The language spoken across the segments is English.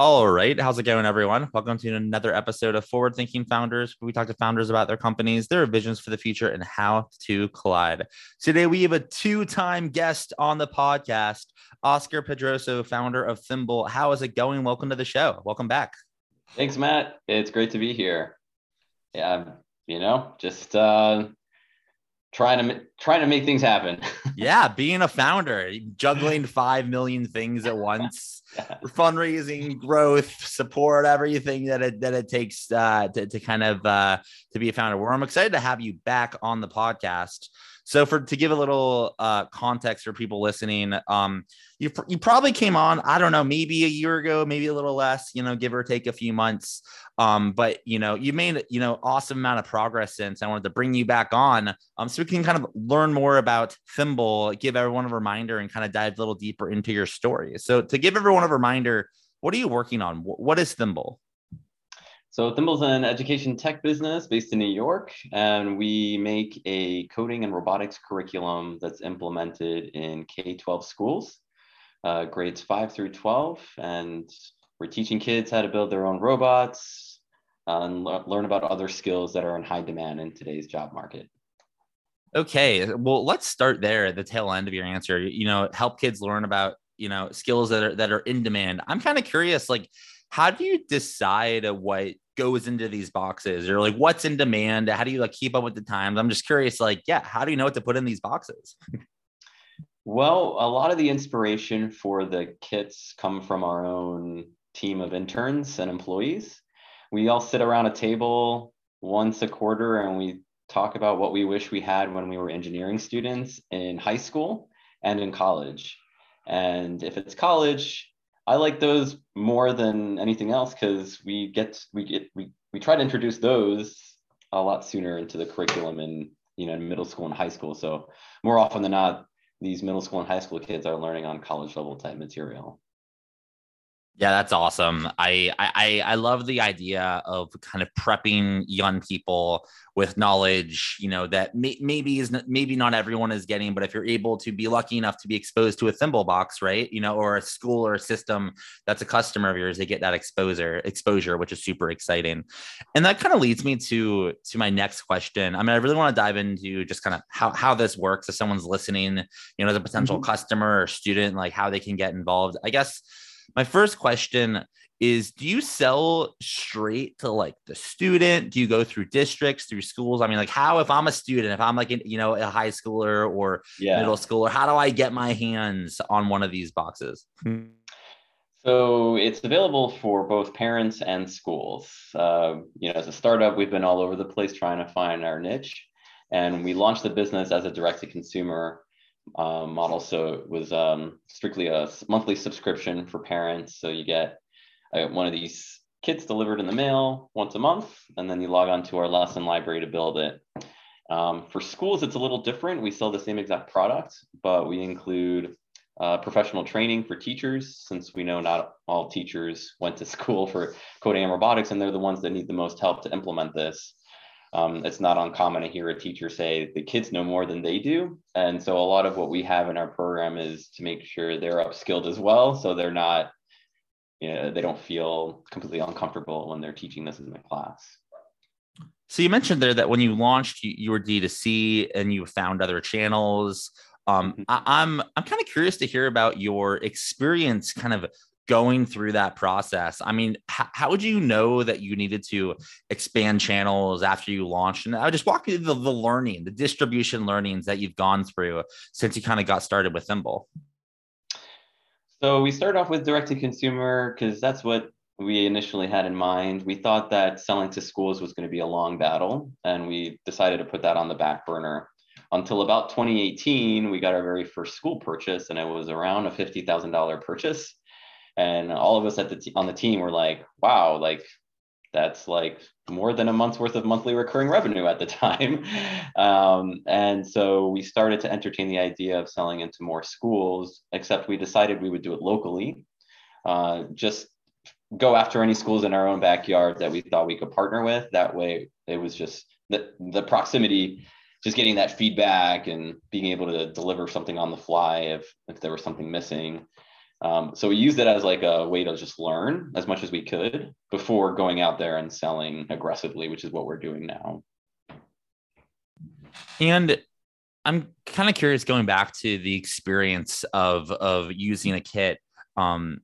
All right. How's it going, everyone? Welcome to another episode of Forward Thinking Founders. We talk to founders about their companies, their visions for the future, and how to collide. Today, we have a two time guest on the podcast, Oscar Pedroso, founder of Thimble. How is it going? Welcome to the show. Welcome back. Thanks, Matt. It's great to be here. Yeah, you know, just uh, trying to trying to make things happen. yeah, being a founder, juggling five million things at once, fundraising, growth, support, everything that it that it takes uh, to to kind of uh, to be a founder. Well, I'm excited to have you back on the podcast. So for to give a little uh, context for people listening, um, you you probably came on I don't know maybe a year ago, maybe a little less, you know, give or take a few months. Um, but you know you made you know awesome amount of progress since. I wanted to bring you back on, um, so we can kind of learn more about Thimble, give everyone a reminder, and kind of dive a little deeper into your story. So to give everyone a reminder, what are you working on? What is Thimble? So Thimble's an education tech business based in New York, and we make a coding and robotics curriculum that's implemented in K-12 schools, uh, grades 5 through 12, and we're teaching kids how to build their own robots uh, and le- learn about other skills that are in high demand in today's job market. Okay, well, let's start there at the tail end of your answer. You know, help kids learn about you know skills that are that are in demand. I'm kind of curious, like how do you decide what goes into these boxes or like what's in demand? How do you like keep up with the times? I'm just curious like yeah how do you know what to put in these boxes? Well a lot of the inspiration for the kits come from our own team of interns and employees. We all sit around a table once a quarter and we talk about what we wish we had when we were engineering students in high school and in college. And if it's college I like those more than anything else because we get we get we we try to introduce those a lot sooner into the curriculum in you know in middle school and high school. So more often than not, these middle school and high school kids are learning on college level type material. Yeah, that's awesome. I I I love the idea of kind of prepping young people with knowledge, you know, that may, maybe is maybe not everyone is getting, but if you're able to be lucky enough to be exposed to a thimble box, right, you know, or a school or a system that's a customer of yours, they get that exposure exposure, which is super exciting. And that kind of leads me to to my next question. I mean, I really want to dive into just kind of how how this works if someone's listening, you know, as a potential mm-hmm. customer or student, like how they can get involved. I guess my first question is do you sell straight to like the student? Do you go through districts through schools? I mean like how if i'm a student if i'm like you know a high schooler or yeah. middle schooler how do i get my hands on one of these boxes? So it's available for both parents and schools. Uh, you know as a startup we've been all over the place trying to find our niche and we launched the business as a direct to consumer uh, model. So it was um, strictly a monthly subscription for parents. So you get uh, one of these kits delivered in the mail once a month, and then you log on to our lesson library to build it. Um, for schools, it's a little different. We sell the same exact product, but we include uh, professional training for teachers, since we know not all teachers went to school for coding and robotics, and they're the ones that need the most help to implement this um, it's not uncommon to hear a teacher say the kids know more than they do. And so a lot of what we have in our program is to make sure they're upskilled as well. So they're not, you know, they don't feel completely uncomfortable when they're teaching this in the class. So you mentioned there that when you launched, you, you were D2C and you found other channels. Um, mm-hmm. I, I'm I'm kind of curious to hear about your experience kind of going through that process, I mean, h- how would you know that you needed to expand channels after you launched? And I would just walk you through the, the learning, the distribution learnings that you've gone through since you kind of got started with Thimble. So we started off with direct to consumer because that's what we initially had in mind. We thought that selling to schools was going to be a long battle, and we decided to put that on the back burner until about 2018. We got our very first school purchase, and it was around a $50,000 purchase. And all of us at the t- on the team were like, "Wow, like that's like more than a month's worth of monthly recurring revenue at the time. Um, and so we started to entertain the idea of selling into more schools, except we decided we would do it locally. Uh, just go after any schools in our own backyard that we thought we could partner with. That way, it was just the, the proximity, just getting that feedback and being able to deliver something on the fly if, if there was something missing. Um, so we used it as like a way to just learn as much as we could before going out there and selling aggressively, which is what we're doing now. And I'm kind of curious going back to the experience of of using a kit. Um,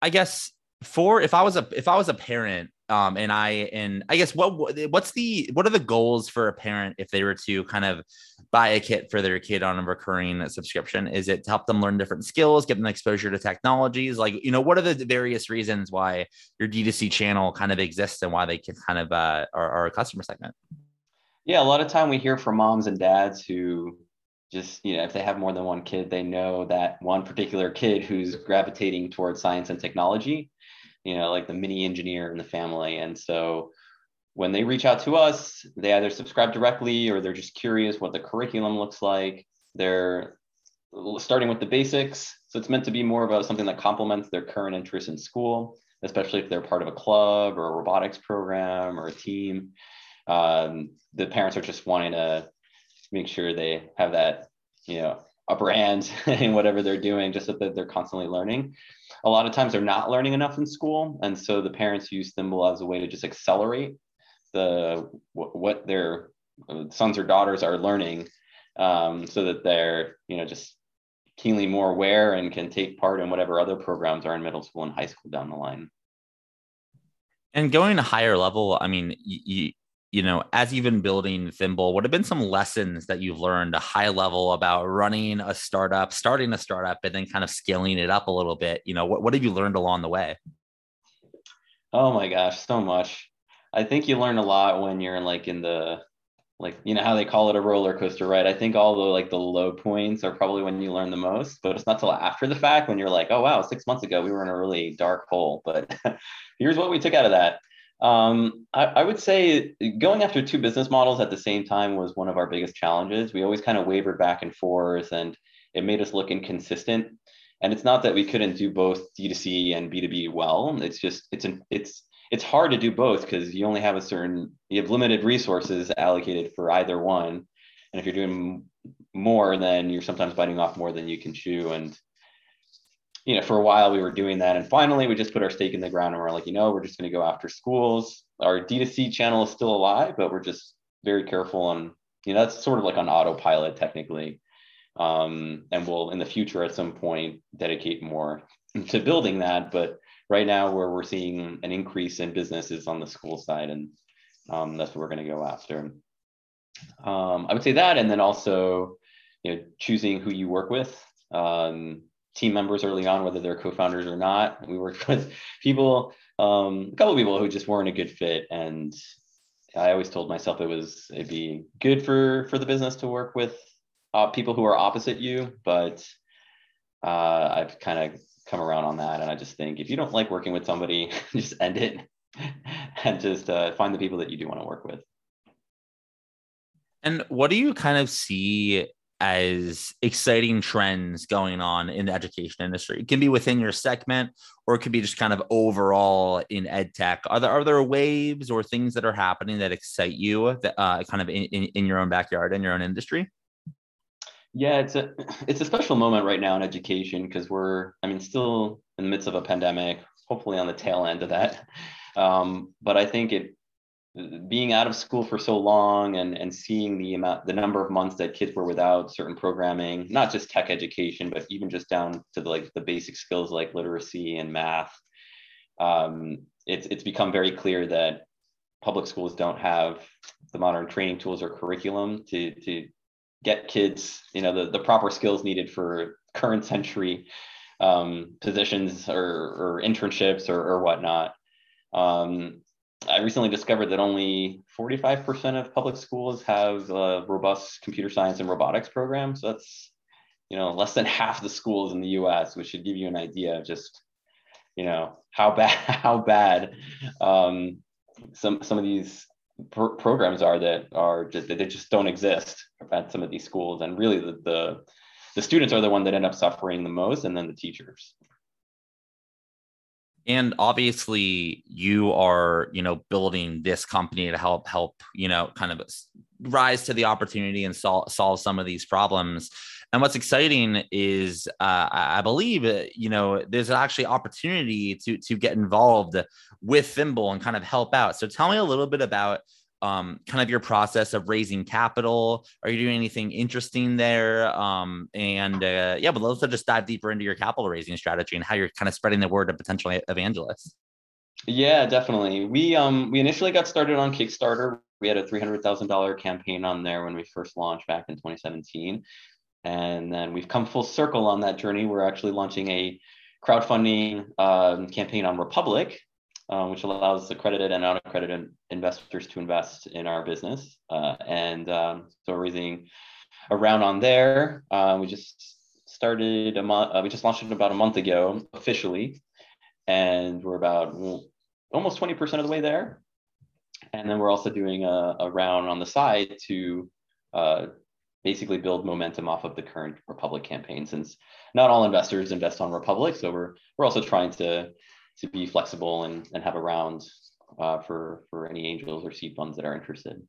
I guess for if I was a if I was a parent um, and I and I guess what what's the what are the goals for a parent if they were to kind of buy a kit for their kid on a recurring subscription? Is it to help them learn different skills, get them exposure to technologies? Like you know, what are the various reasons why your D2C channel kind of exists and why they can kind of uh, are, are a customer segment? Yeah, a lot of time we hear from moms and dads who just you know if they have more than one kid, they know that one particular kid who's gravitating towards science and technology you know, like the mini engineer in the family. And so when they reach out to us, they either subscribe directly or they're just curious what the curriculum looks like. They're starting with the basics. So it's meant to be more of a, something that complements their current interest in school, especially if they're part of a club or a robotics program or a team. Um, the parents are just wanting to make sure they have that, you know, upper hand in whatever they're doing, just so that they're constantly learning. A lot of times they're not learning enough in school, and so the parents use Thimble as a way to just accelerate the what their uh, sons or daughters are learning, um, so that they're you know just keenly more aware and can take part in whatever other programs are in middle school and high school down the line. And going to higher level, I mean, you, you know, as you've been building Thimble, what have been some lessons that you've learned a high level about running a startup, starting a startup, and then kind of scaling it up a little bit? You know, what, what have you learned along the way? Oh my gosh, so much. I think you learn a lot when you're in like in the like you know how they call it a roller coaster right i think all the like the low points are probably when you learn the most but it's not till after the fact when you're like oh wow six months ago we were in a really dark hole but here's what we took out of that um, I, I, would say going after two business models at the same time was one of our biggest challenges. We always kind of wavered back and forth, and it made us look inconsistent. And it's not that we couldn't do both D2C and B2B well. It's just it's an, it's it's hard to do both because you only have a certain you have limited resources allocated for either one. And if you're doing more, then you're sometimes biting off more than you can chew. And you know, for a while we were doing that. And finally, we just put our stake in the ground and we're like, you know, we're just going to go after schools. Our D2C channel is still alive, but we're just very careful on, you know, that's sort of like on autopilot technically. Um, and we'll in the future at some point dedicate more to building that. But right now, where we're seeing an increase in business is on the school side, and um, that's what we're going to go after. Um, I would say that, and then also, you know, choosing who you work with. Um, team members early on, whether they're co-founders or not. We worked with people, um, a couple of people who just weren't a good fit, and I always told myself it was it'd be good for for the business to work with uh, people who are opposite you, but uh, I've kind of come around on that, and I just think if you don't like working with somebody, just end it and just uh, find the people that you do want to work with. And what do you kind of see as exciting trends going on in the education industry. It can be within your segment, or it could be just kind of overall in ed tech. Are there are there waves or things that are happening that excite you that uh, kind of in, in, in your own backyard in your own industry? Yeah, it's a it's a special moment right now in education because we're I mean still in the midst of a pandemic, hopefully on the tail end of that. Um, but I think it being out of school for so long and, and seeing the amount the number of months that kids were without certain programming not just tech education but even just down to the, like the basic skills like literacy and math um, it's, it's become very clear that public schools don't have the modern training tools or curriculum to, to get kids you know the, the proper skills needed for current century um, positions or, or internships or, or whatnot. Um, I recently discovered that only 45% of public schools have a robust computer science and robotics programs. So that's, you know, less than half the schools in the US, which should give you an idea of just, you know, how bad, how bad um, some, some of these pr- programs are that are just, they just don't exist at some of these schools. And really the, the, the students are the one that end up suffering the most and then the teachers and obviously you are you know building this company to help help you know kind of rise to the opportunity and sol- solve some of these problems. And what's exciting is uh, i believe uh, you know there's actually opportunity to to get involved with thimble and kind of help out. So tell me a little bit about um, kind of your process of raising capital. Are you doing anything interesting there? Um, and uh, yeah, but let's just dive deeper into your capital raising strategy and how you're kind of spreading the word to potential evangelists. Yeah, definitely. We um we initially got started on Kickstarter. We had a three hundred thousand dollar campaign on there when we first launched back in 2017, and then we've come full circle on that journey. We're actually launching a crowdfunding um, campaign on Republic, uh, which allows accredited and unaccredited investors to invest in our business. Uh, and um, so we're raising a round on there. Uh, we just started a month, uh, we just launched it about a month ago officially. And we're about almost 20% of the way there. And then we're also doing a, a round on the side to uh, basically build momentum off of the current Republic campaign, since not all investors invest on Republic. So we're, we're also trying to to be flexible and, and have a round uh, for for any angels or seed funds that are interested.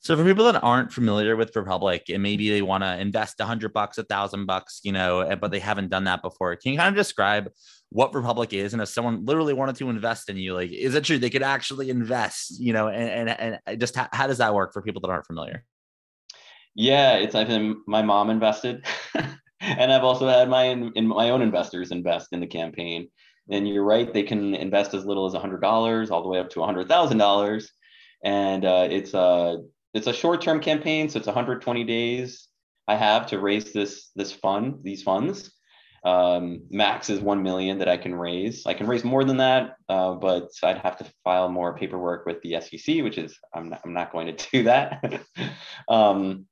So for people that aren't familiar with Republic and maybe they want to invest a hundred bucks, a thousand bucks, you know, eh, but they haven't done that before, can you kind of describe what Republic is? And if someone literally wanted to invest in you, like, is it true they could actually invest, you know, and, and, and just how, how does that work for people that aren't familiar? Yeah, it's I've been my mom invested, and I've also had my in my own investors invest in the campaign. And you're right, they can invest as little as $100 all the way up to $100,000. And uh, it's a it's a short-term campaign, so it's 120 days I have to raise this this fund, these funds. Um, max is one million that I can raise. I can raise more than that, uh, but I'd have to file more paperwork with the SEC, which is I'm not, I'm not going to do that. um,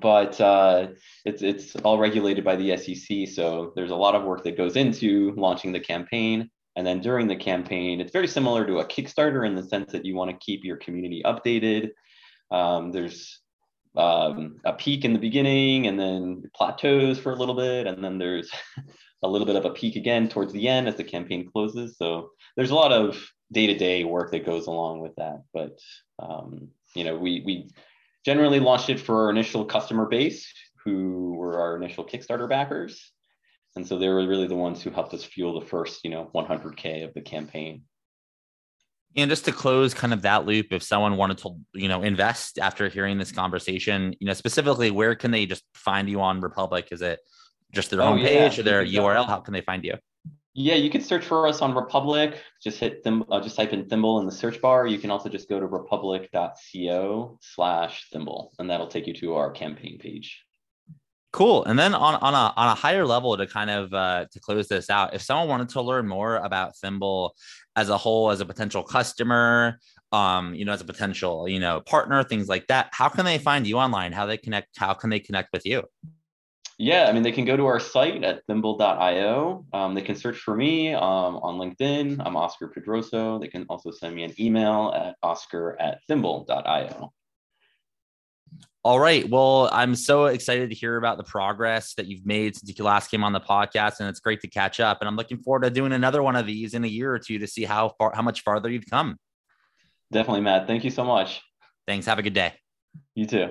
but uh, it's it's all regulated by the SEC. So there's a lot of work that goes into launching the campaign, and then during the campaign, it's very similar to a Kickstarter in the sense that you want to keep your community updated. Um, there's um, a peak in the beginning, and then plateaus for a little bit, and then there's a little bit of a peak again towards the end as the campaign closes. So there's a lot of day-to-day work that goes along with that. But um, you know, we we generally launched it for our initial customer base who were our initial Kickstarter backers. And so they were really the ones who helped us fuel the first, you know, 100K of the campaign. And just to close kind of that loop, if someone wanted to, you know, invest after hearing this conversation, you know, specifically, where can they just find you on Republic? Is it just their oh, homepage yeah. or their URL? How can they find you? Yeah, you can search for us on Republic. Just hit them. Uh, just type in Thimble in the search bar. You can also just go to republic.co slash Thimble, and that'll take you to our campaign page. Cool. And then on, on a on a higher level to kind of uh, to close this out, if someone wanted to learn more about Thimble as a whole, as a potential customer, um, you know, as a potential, you know, partner, things like that, how can they find you online? How they connect? How can they connect with you? Yeah, I mean, they can go to our site at thimble.io. Um, they can search for me um, on LinkedIn. I'm Oscar Pedroso. They can also send me an email at oscar at thimble.io. All right. Well, I'm so excited to hear about the progress that you've made since you last came on the podcast, and it's great to catch up. And I'm looking forward to doing another one of these in a year or two to see how far, how much farther you've come. Definitely, Matt. Thank you so much. Thanks. Have a good day. You too.